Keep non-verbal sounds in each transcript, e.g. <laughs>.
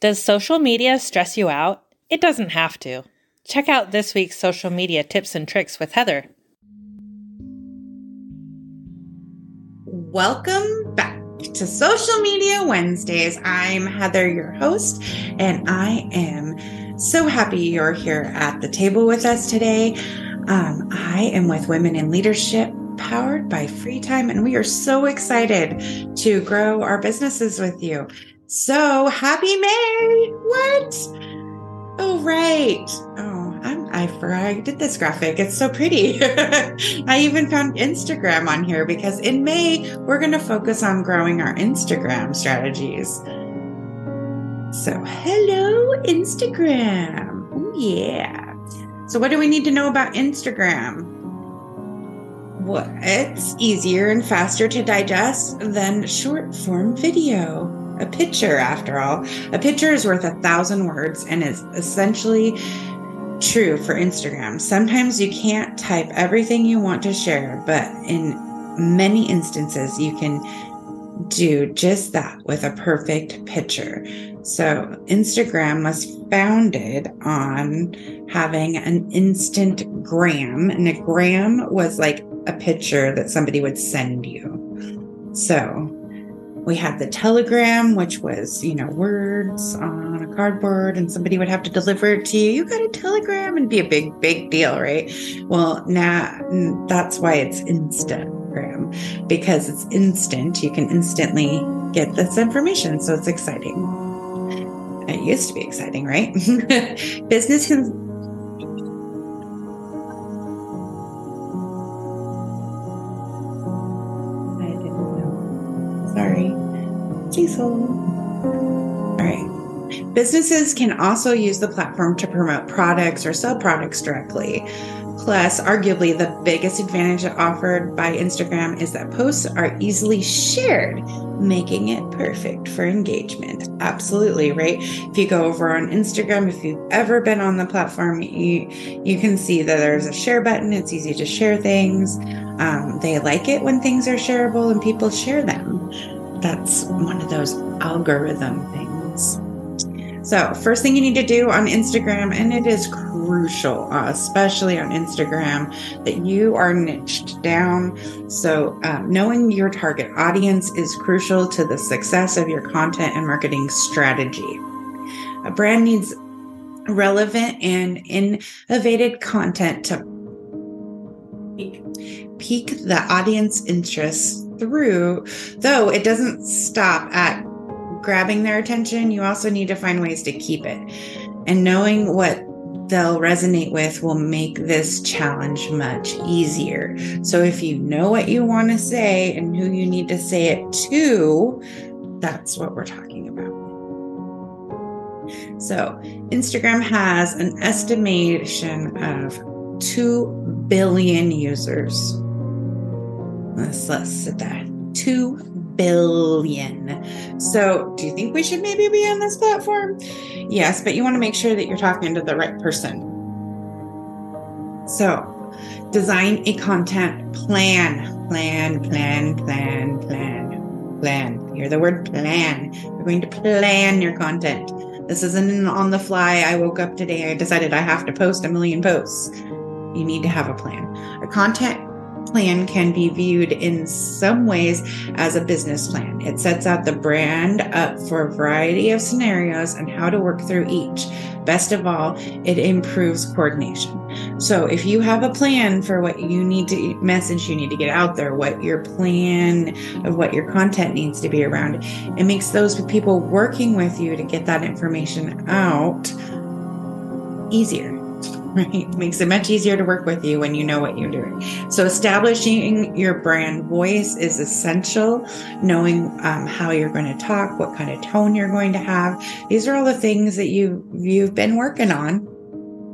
Does social media stress you out? It doesn't have to. Check out this week's social media tips and tricks with Heather. Welcome back to Social Media Wednesdays. I'm Heather, your host, and I am so happy you're here at the table with us today. Um, I am with Women in Leadership powered by Free Time, and we are so excited to grow our businesses with you. So happy May! What? Oh, right. Oh, I'm, I forgot I did this graphic. It's so pretty. <laughs> I even found Instagram on here because in May, we're going to focus on growing our Instagram strategies. So, hello, Instagram. Oh, yeah. So, what do we need to know about Instagram? Well, it's easier and faster to digest than short form video a picture after all. A picture is worth a thousand words and is essentially true for Instagram. Sometimes you can't type everything you want to share, but in many instances, you can do just that with a perfect picture. So, Instagram was founded on having an instant gram, and a gram was like a picture that somebody would send you. So, we had the telegram, which was, you know, words on a cardboard and somebody would have to deliver it to you. You got a telegram and be a big, big deal, right? Well, now that's why it's Instagram because it's instant. You can instantly get this information. So it's exciting. It used to be exciting, right? <laughs> Business can All right. Businesses can also use the platform to promote products or sell products directly. Plus, arguably, the biggest advantage offered by Instagram is that posts are easily shared, making it perfect for engagement. Absolutely, right? If you go over on Instagram, if you've ever been on the platform, you you can see that there's a share button. It's easy to share things. Um, they like it when things are shareable and people share them that's one of those algorithm things. So, first thing you need to do on Instagram, and it is crucial, uh, especially on Instagram, that you are niched down. So, um, knowing your target audience is crucial to the success of your content and marketing strategy. A brand needs relevant and innovative content to pique the audience interest through, though it doesn't stop at grabbing their attention. You also need to find ways to keep it. And knowing what they'll resonate with will make this challenge much easier. So if you know what you want to say and who you need to say it to, that's what we're talking about. So, Instagram has an estimation of 2 billion users. Let's, let's sit there. 2 billion. So, do you think we should maybe be on this platform? Yes, but you want to make sure that you're talking to the right person. So, design a content plan. Plan, plan, plan, plan, plan. Hear the word plan. You're going to plan your content. This isn't on the fly. I woke up today. I decided I have to post a million posts. You need to have a plan. A content plan can be viewed in some ways as a business plan. It sets out the brand up for a variety of scenarios and how to work through each. Best of all, it improves coordination. So if you have a plan for what you need to message you need to get out there, what your plan of what your content needs to be around, it makes those people working with you to get that information out easier right? Makes it much easier to work with you when you know what you're doing. So, establishing your brand voice is essential. Knowing um, how you're going to talk, what kind of tone you're going to have. These are all the things that you you've been working on.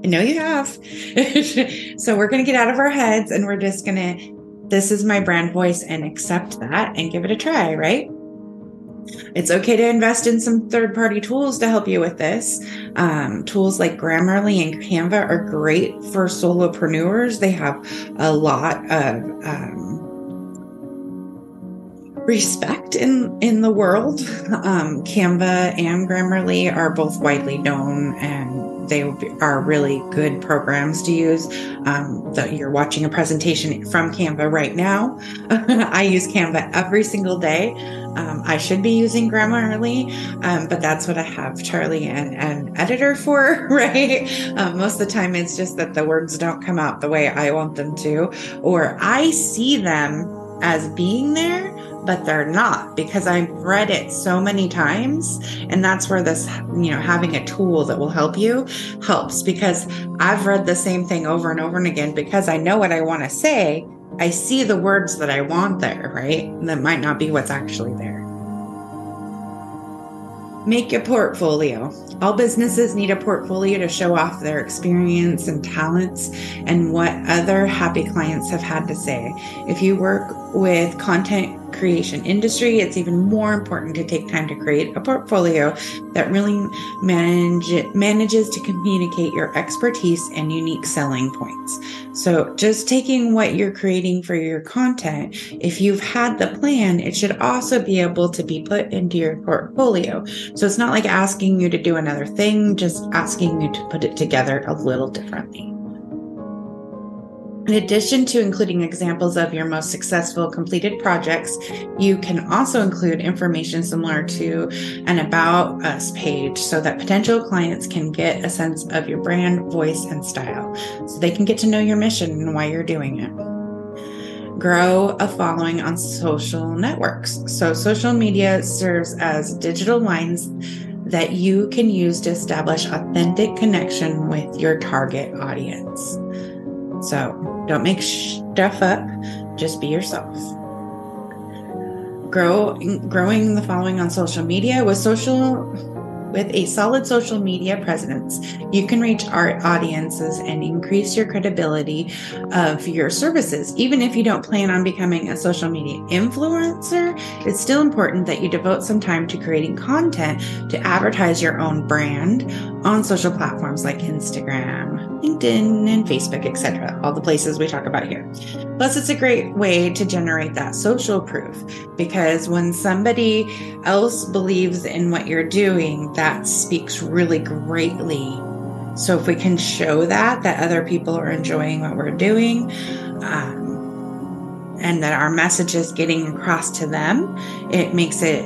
I know you have. <laughs> so, we're going to get out of our heads and we're just going to. This is my brand voice and accept that and give it a try, right? It's okay to invest in some third party tools to help you with this. Um, tools like Grammarly and Canva are great for solopreneurs. They have a lot of um, respect in in the world. <laughs> Um, Canva and Grammarly are both widely known and they are really good programs to use. Um, you're watching a presentation from Canva right now. <laughs> I use Canva every single day. Um, I should be using Grammarly, um, but that's what I have Charlie and an editor for, <laughs> right? Um, most of the time, it's just that the words don't come out the way I want them to, or I see them as being there, but they're not because I've read it so many times. And that's where this, you know, having a tool that will help you helps because I've read the same thing over and over and again because I know what I want to say. I see the words that I want there, right? That might not be what's actually there. Make a portfolio. All businesses need a portfolio to show off their experience and talents and what other happy clients have had to say. If you work with content creation industry, it's even more important to take time to create a portfolio that really manage, manages to communicate your expertise and unique selling points. So, just taking what you're creating for your content, if you've had the plan, it should also be able to be put into your portfolio. So, it's not like asking you to do another thing, just asking you to put it together a little differently. In addition to including examples of your most successful completed projects, you can also include information similar to an About Us page so that potential clients can get a sense of your brand, voice, and style so they can get to know your mission and why you're doing it. Grow a following on social networks. So, social media serves as digital lines that you can use to establish authentic connection with your target audience. So don't make stuff up, just be yourself. Grow growing the following on social media with social with a solid social media presence, you can reach our audiences and increase your credibility of your services. Even if you don't plan on becoming a social media influencer, it's still important that you devote some time to creating content to advertise your own brand on social platforms like Instagram, LinkedIn, and Facebook, etc. All the places we talk about here. Plus, it's a great way to generate that social proof because when somebody else believes in what you're doing, that speaks really greatly. So, if we can show that, that other people are enjoying what we're doing, um, and that our message is getting across to them, it makes it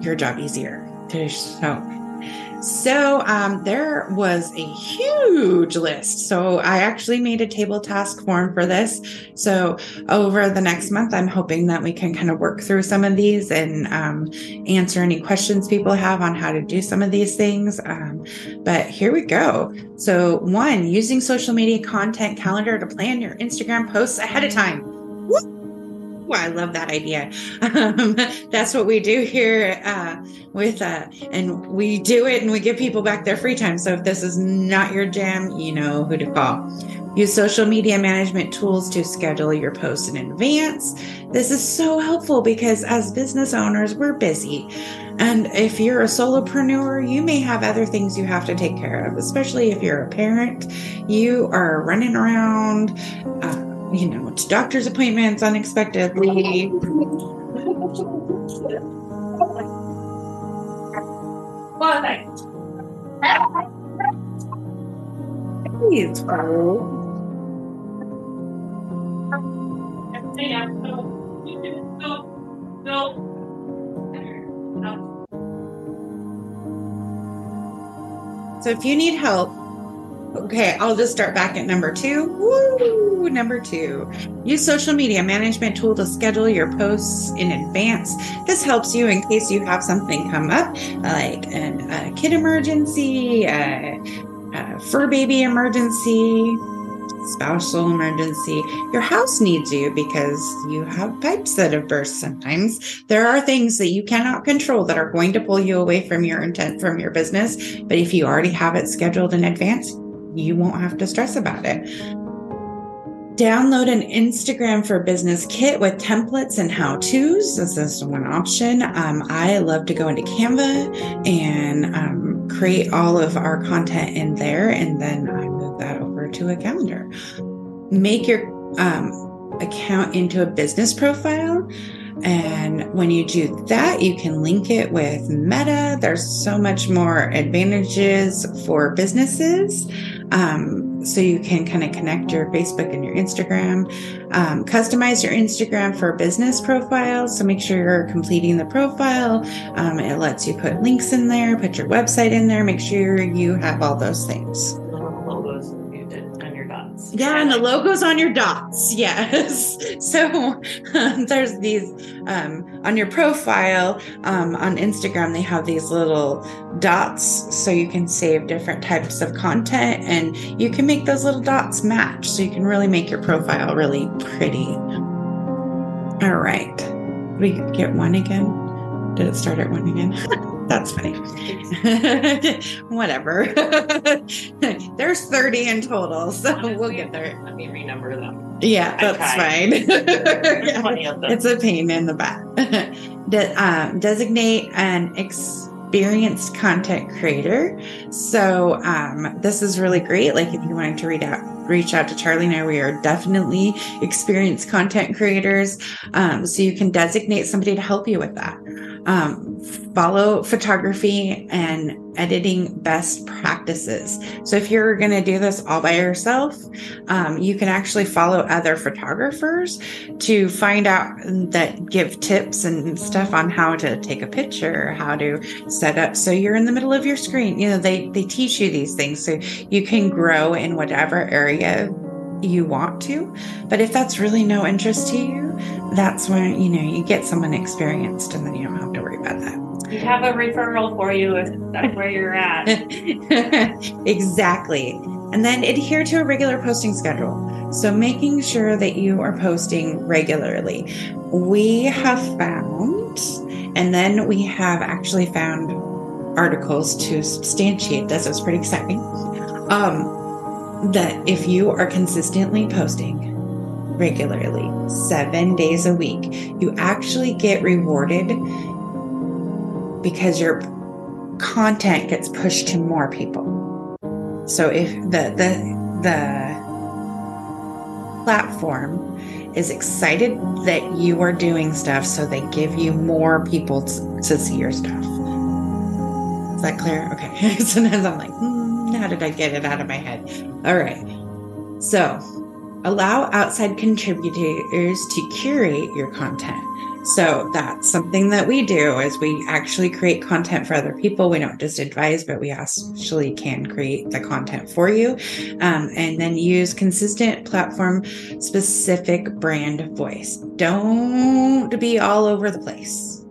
your job easier show so um, there was a huge list. So I actually made a table task form for this. So over the next month, I'm hoping that we can kind of work through some of these and um, answer any questions people have on how to do some of these things. Um, but here we go. So one, using social media content calendar to plan your Instagram posts ahead of time. Woo! I love that idea. <laughs> Um, that's what we do here uh, with, uh, and we do it and we give people back their free time. So if this is not your jam, you know who to call. Use social media management tools to schedule your posts in advance. This is so helpful because as business owners, we're busy. And if you're a solopreneur, you may have other things you have to take care of, especially if you're a parent. You are running around. Uh, you know, to doctor's appointments unexpectedly. Please, So if you need help, Okay, I'll just start back at number two. Woo! Number two, use social media management tool to schedule your posts in advance. This helps you in case you have something come up, like a kid emergency, a, a fur baby emergency, spousal emergency. Your house needs you because you have pipes that have burst sometimes. There are things that you cannot control that are going to pull you away from your intent from your business. But if you already have it scheduled in advance, you won't have to stress about it. Download an Instagram for Business kit with templates and how to's. This is one option. Um, I love to go into Canva and um, create all of our content in there, and then I move that over to a calendar. Make your um, account into a business profile. And when you do that, you can link it with Meta. There's so much more advantages for businesses. Um, so you can kind of connect your Facebook and your Instagram, um, customize your Instagram for business profiles. So make sure you're completing the profile. Um, it lets you put links in there, put your website in there, make sure you have all those things. Dots. Yeah, and the logos on your dots. <laughs> Yes. So um, there's these um, on your profile um, on Instagram. They have these little dots, so you can save different types of content, and you can make those little dots match. So you can really make your profile really pretty. All right. We get one again. Did it start at one again? <laughs> That's funny. <laughs> Whatever. <laughs> There's 30 in total, so we'll get there. Let me renumber them. Yeah, that's fine. There's plenty of them. <laughs> it's a pain in the butt. De- um, designate an experienced content creator. So um, this is really great. Like if you wanted to read out, reach out to Charlie and I, we are definitely experienced content creators. Um, so you can designate somebody to help you with that. Um, follow photography and editing best practices. So if you're going to do this all by yourself, um, you can actually follow other photographers to find out that give tips and stuff on how to take a picture, how to set up. So you're in the middle of your screen. You know, they they teach you these things so you can grow in whatever area you want to. But if that's really no interest to you, that's when you know you get someone experienced, and then you don't have to worry about that. We have a referral for you if that's where you're at. <laughs> exactly. And then adhere to a regular posting schedule. So making sure that you are posting regularly. We have found, and then we have actually found articles to substantiate this. It was pretty exciting. Um, that if you are consistently posting regularly, seven days a week, you actually get rewarded because your content gets pushed to more people. So if the the the platform is excited that you are doing stuff, so they give you more people to, to see your stuff. Is that clear? Okay. <laughs> Sometimes I'm like, hmm, how did I get it out of my head? All right. So allow outside contributors to curate your content. So that's something that we do is we actually create content for other people. We don't just advise, but we actually can create the content for you. Um, and then use consistent platform specific brand voice. Don't be all over the place.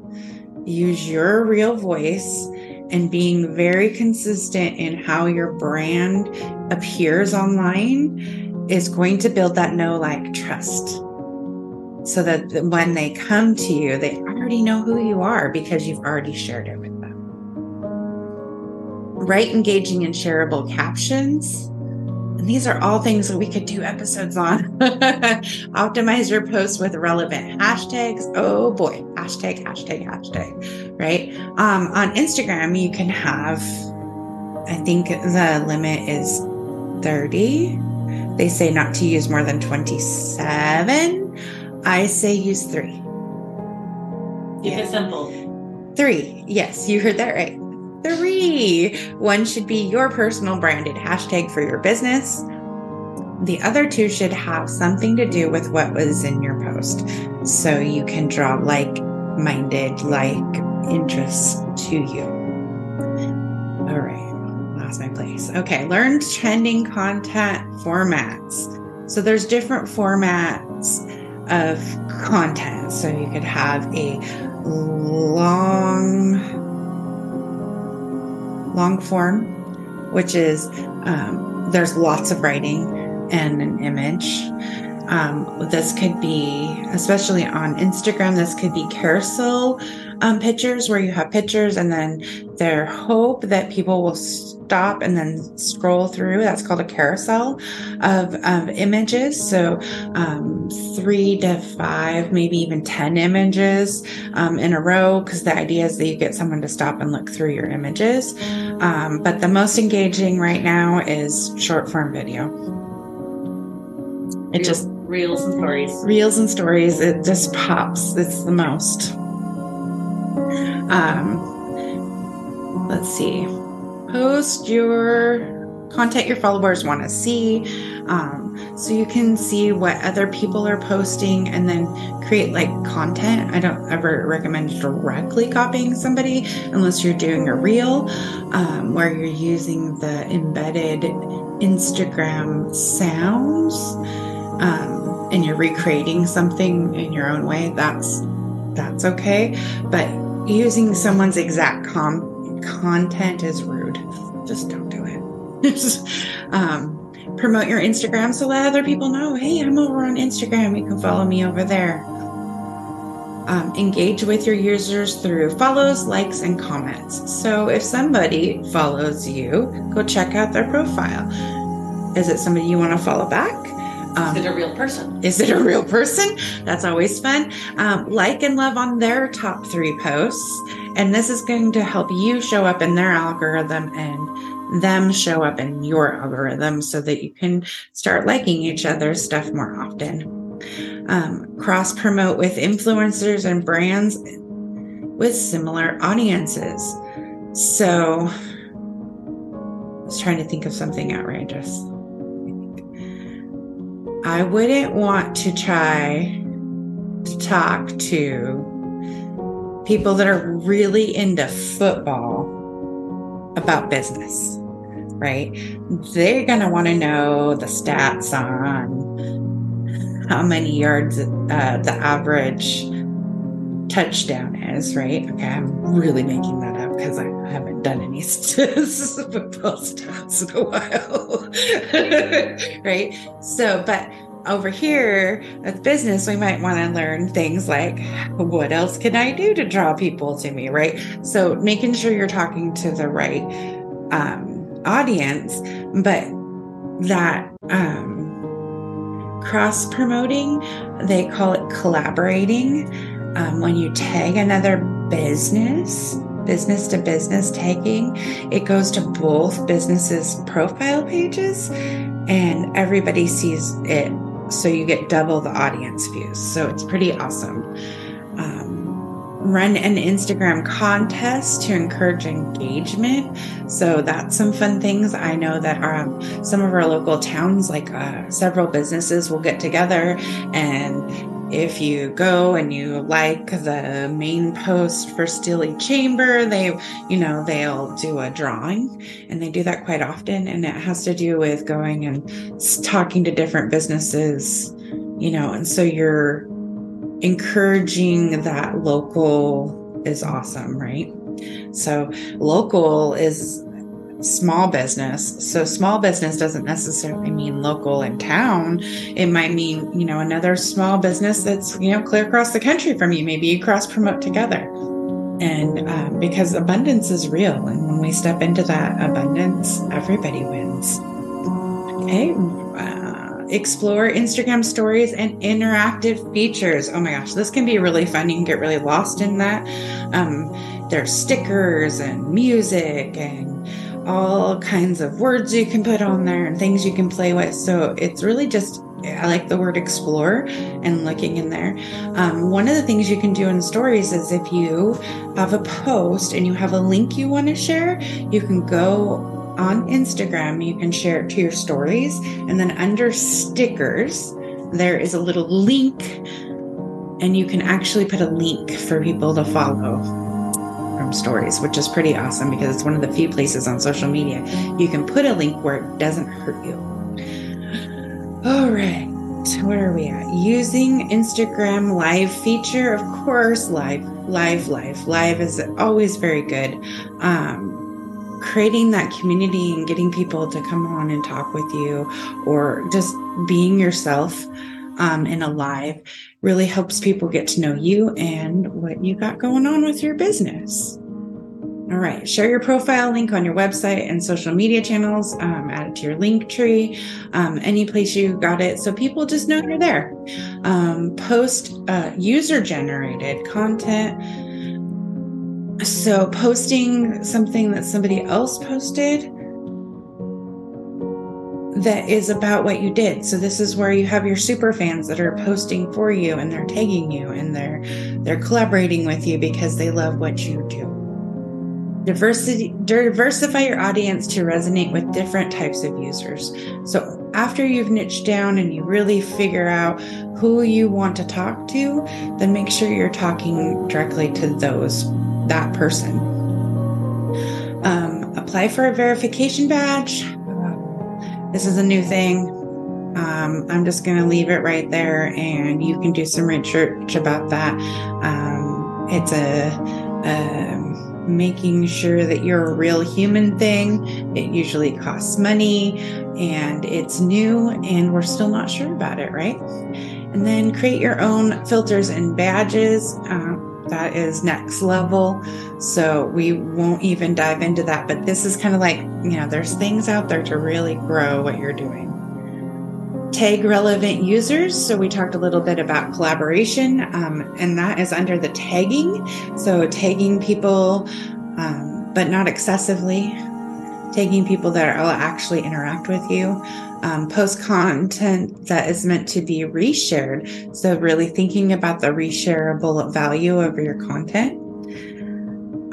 Use your real voice and being very consistent in how your brand appears online is going to build that know like trust so that when they come to you, they already know who you are because you've already shared it with them. Write engaging and shareable captions. And these are all things that we could do episodes on. <laughs> Optimize your posts with relevant hashtags. Oh boy, hashtag, hashtag, hashtag, right? Um, on Instagram, you can have, I think the limit is 30. They say not to use more than 27. I say use three. Keep it simple. Three. Yes, you heard that right. Three. One should be your personal branded hashtag for your business. The other two should have something to do with what was in your post. So you can draw like minded, like interest to you. All right. Lost my place. Okay. Learn trending content formats. So there's different formats of content. So you could have a long, long form, which is um, there's lots of writing and an image. Um, this could be, especially on Instagram, this could be carousel um, pictures where you have pictures and then their hope that people will stop and then scroll through. That's called a carousel of, of images. So um, three to five, maybe even 10 images um, in a row, because the idea is that you get someone to stop and look through your images. Um, but the most engaging right now is short form video. It just Reels and stories. Reels and stories, it just pops. It's the most. Um, let's see. Post your content your followers want to see. Um, so you can see what other people are posting and then create like content. I don't ever recommend directly copying somebody unless you're doing a reel um, where you're using the embedded Instagram sounds um, and you're recreating something in your own way. That's that's okay, but using someone's exact com- content is rude. Just don't do it. <laughs> um, promote your Instagram so let other people know, hey, I'm over on Instagram. You can follow me over there. Um, engage with your users through follows, likes, and comments. So if somebody follows you, go check out their profile. Is it somebody you want to follow back? Um, is it a real person? Is it a real person? That's always fun. Um, like and love on their top three posts. And this is going to help you show up in their algorithm and them show up in your algorithm so that you can start liking each other's stuff more often. Um, cross promote with influencers and brands with similar audiences. So I was trying to think of something outrageous. I wouldn't want to try to talk to people that are really into football about business, right? They're going to want to know the stats on how many yards uh, the average touchdown is, right? Okay, I'm really making that because I haven't done any <laughs> stats in a while, <laughs> right? So, but over here with business, we might want to learn things like what else can I do to draw people to me, right? So making sure you're talking to the right um, audience, but that um, cross promoting, they call it collaborating. Um, when you tag another business, business to business tagging, it goes to both businesses' profile pages and everybody sees it so you get double the audience views. So it's pretty awesome. Um, run an Instagram contest to encourage engagement. So that's some fun things. I know that um, some of our local towns, like uh, several businesses, will get together and if you go and you like the main post for Steely Chamber, they, you know, they'll do a drawing and they do that quite often. And it has to do with going and talking to different businesses, you know, and so you're encouraging that local is awesome, right? So local is small business. So small business doesn't necessarily mean local in town. It might mean, you know, another small business that's, you know, clear across the country from you. Maybe you cross promote together. And um, because abundance is real. And when we step into that abundance, everybody wins. Okay. Uh, explore Instagram stories and interactive features. Oh my gosh, this can be really fun. You can get really lost in that. Um, there's stickers and music and all kinds of words you can put on there and things you can play with. So it's really just, I like the word explore and looking in there. Um, one of the things you can do in stories is if you have a post and you have a link you want to share, you can go on Instagram, you can share it to your stories, and then under stickers, there is a little link, and you can actually put a link for people to follow from stories, which is pretty awesome because it's one of the few places on social media you can put a link where it doesn't hurt you. All right, where are we at? Using Instagram live feature, of course, live, live, live, live is always very good. Um, creating that community and getting people to come on and talk with you or just being yourself um, in a live really helps people get to know you and what you got going on with your business. All right, share your profile link on your website and social media channels. Um, add it to your link tree, um, any place you got it, so people just know you're there. Um, post uh, user generated content. So, posting something that somebody else posted that is about what you did. So this is where you have your super fans that are posting for you and they're tagging you and they're they're collaborating with you because they love what you do. Diversity diversify your audience to resonate with different types of users. So after you've niched down and you really figure out who you want to talk to, then make sure you're talking directly to those that person. Um, apply for a verification badge this is a new thing. Um, I'm just going to leave it right there, and you can do some research about that. Um, it's a, a making sure that you're a real human thing. It usually costs money, and it's new, and we're still not sure about it, right? And then create your own filters and badges. Uh, that is next level. So we won't even dive into that. But this is kind of like, you know, there's things out there to really grow what you're doing. Tag relevant users. So we talked a little bit about collaboration, um, and that is under the tagging. So tagging people, um, but not excessively. Tagging people that will actually interact with you um, post content that is meant to be reshared. So, really thinking about the reshareable value of your content.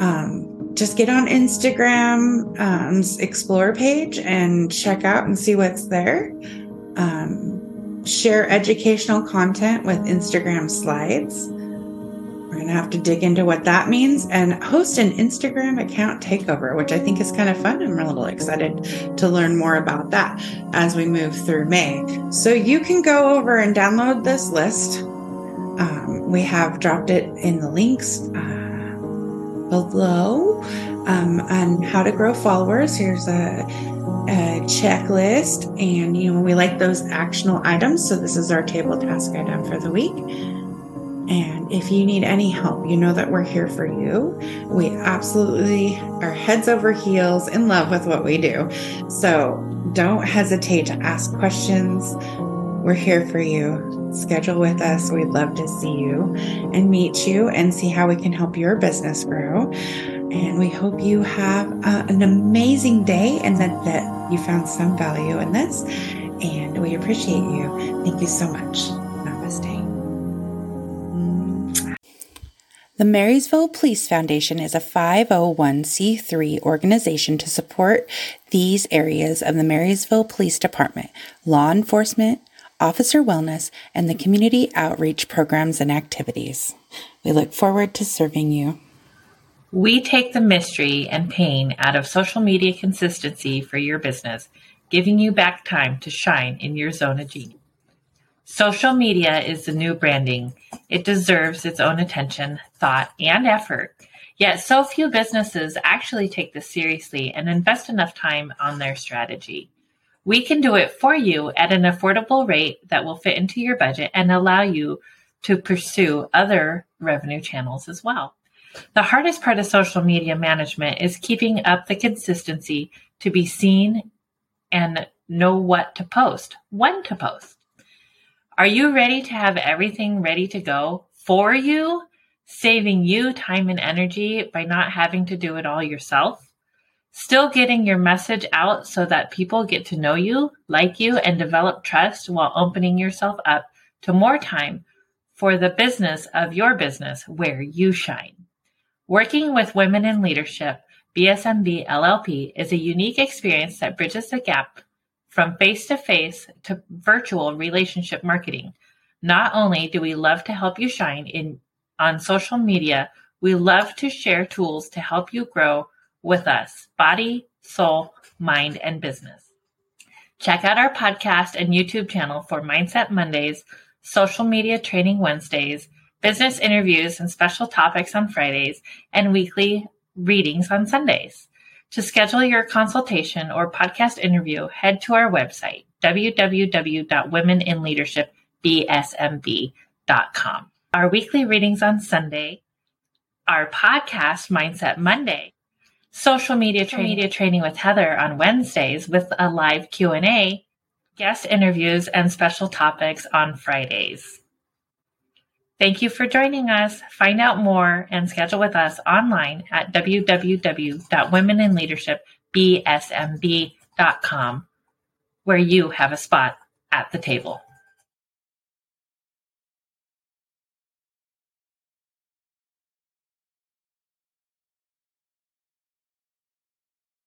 Um, just get on Instagram, um, explore page and check out and see what's there. Um, share educational content with Instagram slides. We're going to have to dig into what that means and host an Instagram account takeover, which I think is kind of fun. I'm a little excited to learn more about that as we move through May. So you can go over and download this list. Um, we have dropped it in the links uh, below um, on how to grow followers. Here's a, a checklist, and you know we like those actionable items. So this is our table task item for the week. And if you need any help, you know that we're here for you. We absolutely are heads over heels in love with what we do. So don't hesitate to ask questions. We're here for you. Schedule with us. We'd love to see you and meet you and see how we can help your business grow. And we hope you have uh, an amazing day and that, that you found some value in this. And we appreciate you. Thank you so much. Namaste. The Marysville Police Foundation is a 501c3 organization to support these areas of the Marysville Police Department law enforcement, officer wellness, and the community outreach programs and activities. We look forward to serving you. We take the mystery and pain out of social media consistency for your business, giving you back time to shine in your zone of genius. Social media is the new branding. It deserves its own attention, thought, and effort. Yet so few businesses actually take this seriously and invest enough time on their strategy. We can do it for you at an affordable rate that will fit into your budget and allow you to pursue other revenue channels as well. The hardest part of social media management is keeping up the consistency to be seen and know what to post, when to post. Are you ready to have everything ready to go for you, saving you time and energy by not having to do it all yourself? Still getting your message out so that people get to know you, like you, and develop trust while opening yourself up to more time for the business of your business where you shine. Working with women in leadership, BSMB LLP is a unique experience that bridges the gap from face to face to virtual relationship marketing. Not only do we love to help you shine in on social media, we love to share tools to help you grow with us, body, soul, mind, and business. Check out our podcast and YouTube channel for Mindset Mondays, social media training Wednesdays, business interviews and special topics on Fridays, and weekly readings on Sundays. To schedule your consultation or podcast interview, head to our website, www.womeninleadershipbsmb.com. Our weekly readings on Sunday, our podcast, Mindset Monday, social media, tra- media training with Heather on Wednesdays with a live Q&A, guest interviews, and special topics on Fridays. Thank you for joining us. Find out more and schedule with us online at www.womeninleadershipbsmb.com. where you have a spot at the table.